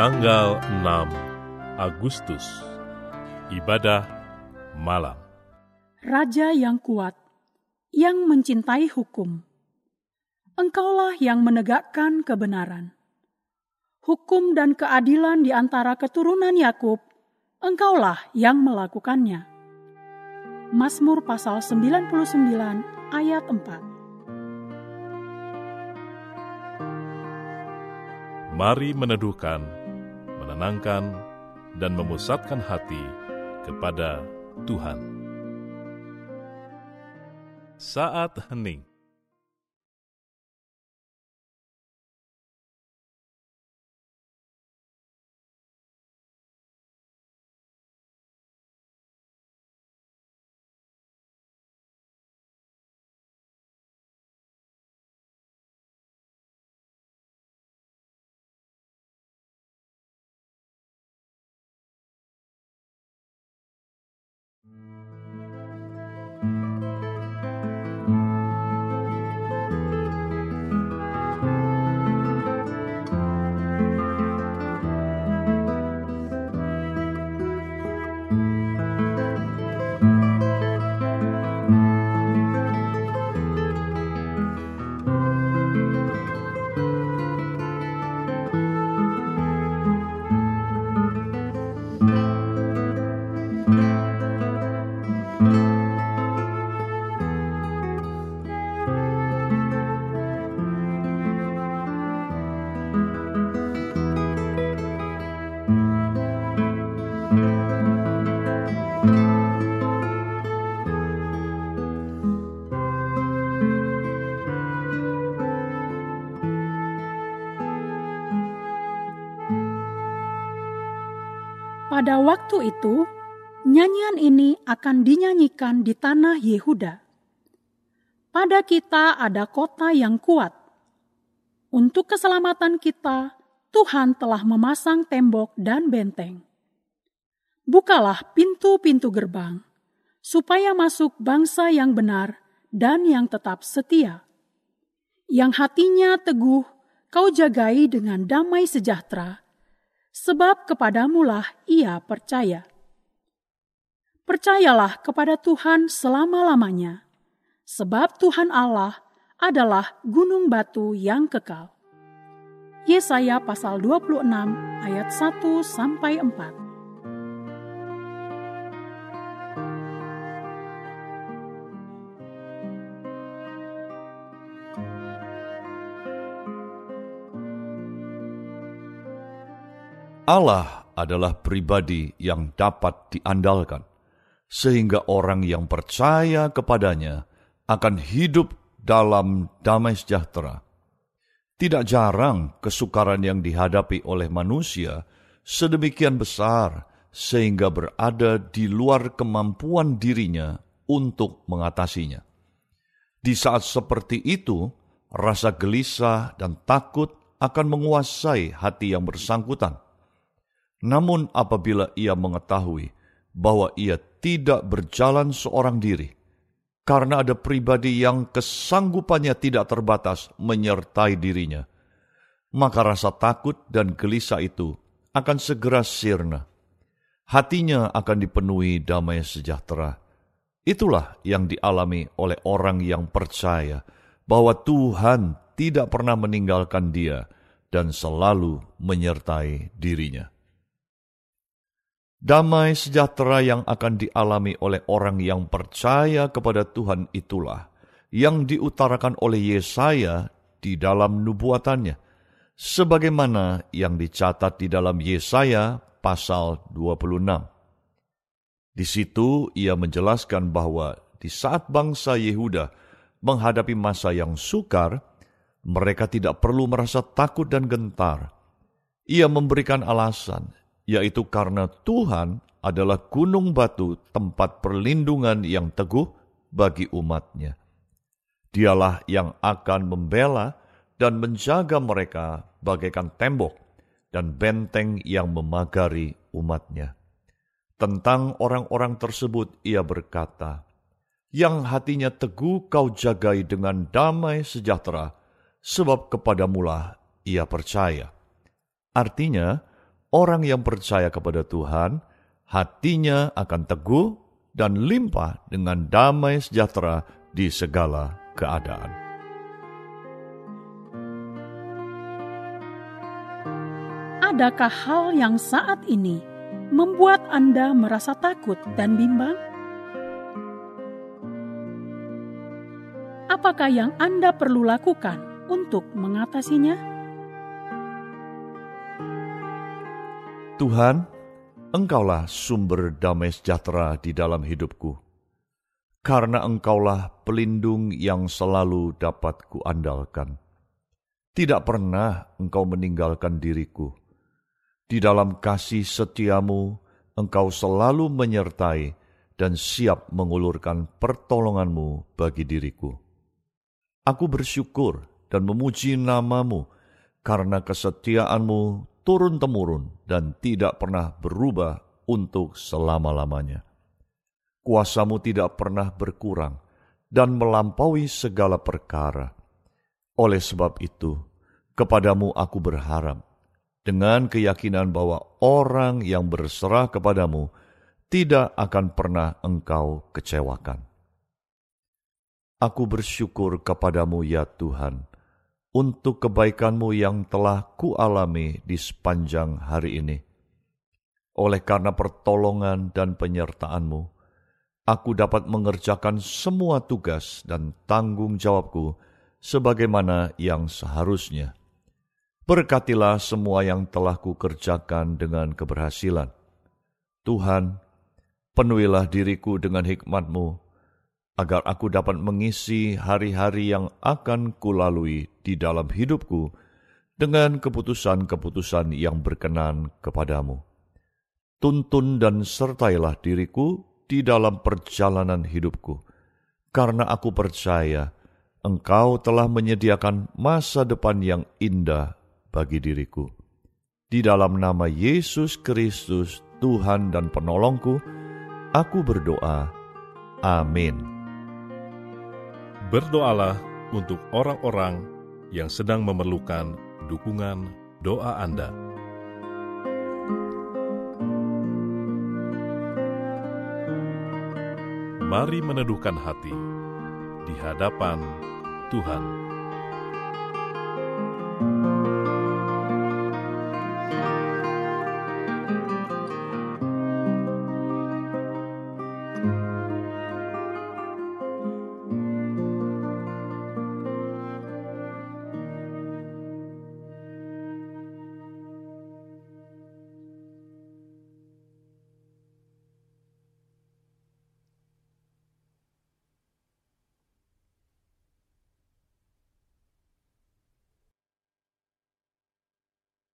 tanggal 6 Agustus, ibadah malam. Raja yang kuat, yang mencintai hukum. Engkaulah yang menegakkan kebenaran. Hukum dan keadilan di antara keturunan Yakub, engkaulah yang melakukannya. Mazmur pasal 99 ayat 4. Mari meneduhkan, menenangkan, dan memusatkan hati kepada Tuhan. Saat hening. Pada waktu itu, nyanyian ini akan dinyanyikan di tanah Yehuda. Pada kita ada kota yang kuat. Untuk keselamatan kita, Tuhan telah memasang tembok dan benteng. Bukalah pintu-pintu gerbang, supaya masuk bangsa yang benar dan yang tetap setia. Yang hatinya teguh, kau jagai dengan damai sejahtera, sebab kepadamulah ia percaya. Percayalah kepada Tuhan selama-lamanya, sebab Tuhan Allah adalah gunung batu yang kekal. Yesaya pasal 26 ayat 1 sampai 4. Allah adalah pribadi yang dapat diandalkan, sehingga orang yang percaya kepadanya akan hidup dalam damai sejahtera. Tidak jarang kesukaran yang dihadapi oleh manusia sedemikian besar sehingga berada di luar kemampuan dirinya untuk mengatasinya. Di saat seperti itu, rasa gelisah dan takut akan menguasai hati yang bersangkutan namun apabila ia mengetahui bahwa ia tidak berjalan seorang diri, karena ada pribadi yang kesanggupannya tidak terbatas menyertai dirinya, maka rasa takut dan gelisah itu akan segera sirna. Hatinya akan dipenuhi damai sejahtera. Itulah yang dialami oleh orang yang percaya bahwa Tuhan tidak pernah meninggalkan dia dan selalu menyertai dirinya. Damai sejahtera yang akan dialami oleh orang yang percaya kepada Tuhan itulah yang diutarakan oleh Yesaya di dalam nubuatannya, sebagaimana yang dicatat di dalam Yesaya pasal 26. Di situ ia menjelaskan bahwa di saat bangsa Yehuda menghadapi masa yang sukar, mereka tidak perlu merasa takut dan gentar. Ia memberikan alasan yaitu karena Tuhan adalah gunung batu tempat perlindungan yang teguh bagi umatnya. Dialah yang akan membela dan menjaga mereka bagaikan tembok dan benteng yang memagari umatnya. Tentang orang-orang tersebut ia berkata, Yang hatinya teguh kau jagai dengan damai sejahtera, sebab kepadamulah ia percaya. Artinya, orang yang percaya kepada Tuhan, hatinya akan teguh dan limpah dengan damai sejahtera di segala keadaan. Adakah hal yang saat ini membuat Anda merasa takut dan bimbang? Apakah yang Anda perlu lakukan untuk mengatasinya? Tuhan, Engkaulah sumber damai sejahtera di dalam hidupku, karena Engkaulah pelindung yang selalu dapat kuandalkan. Tidak pernah Engkau meninggalkan diriku. Di dalam kasih setiamu, Engkau selalu menyertai dan siap mengulurkan pertolonganmu bagi diriku. Aku bersyukur dan memuji namamu karena kesetiaanmu turun-temurun dan tidak pernah berubah untuk selama-lamanya. Kuasamu tidak pernah berkurang dan melampaui segala perkara. Oleh sebab itu, kepadamu aku berharap, dengan keyakinan bahwa orang yang berserah kepadamu tidak akan pernah engkau kecewakan. Aku bersyukur kepadamu ya Tuhan, untuk kebaikanmu yang telah kualami di sepanjang hari ini. Oleh karena pertolongan dan penyertaanmu, aku dapat mengerjakan semua tugas dan tanggung jawabku sebagaimana yang seharusnya. Berkatilah semua yang telah kukerjakan dengan keberhasilan. Tuhan, penuhilah diriku dengan hikmatmu, agar aku dapat mengisi hari-hari yang akan kulalui di dalam hidupku dengan keputusan-keputusan yang berkenan kepadamu. Tuntun dan sertailah diriku di dalam perjalanan hidupku, karena aku percaya Engkau telah menyediakan masa depan yang indah bagi diriku. Di dalam nama Yesus Kristus, Tuhan dan Penolongku, aku berdoa. Amin. Berdoalah untuk orang-orang yang sedang memerlukan dukungan doa Anda. Mari meneduhkan hati di hadapan Tuhan.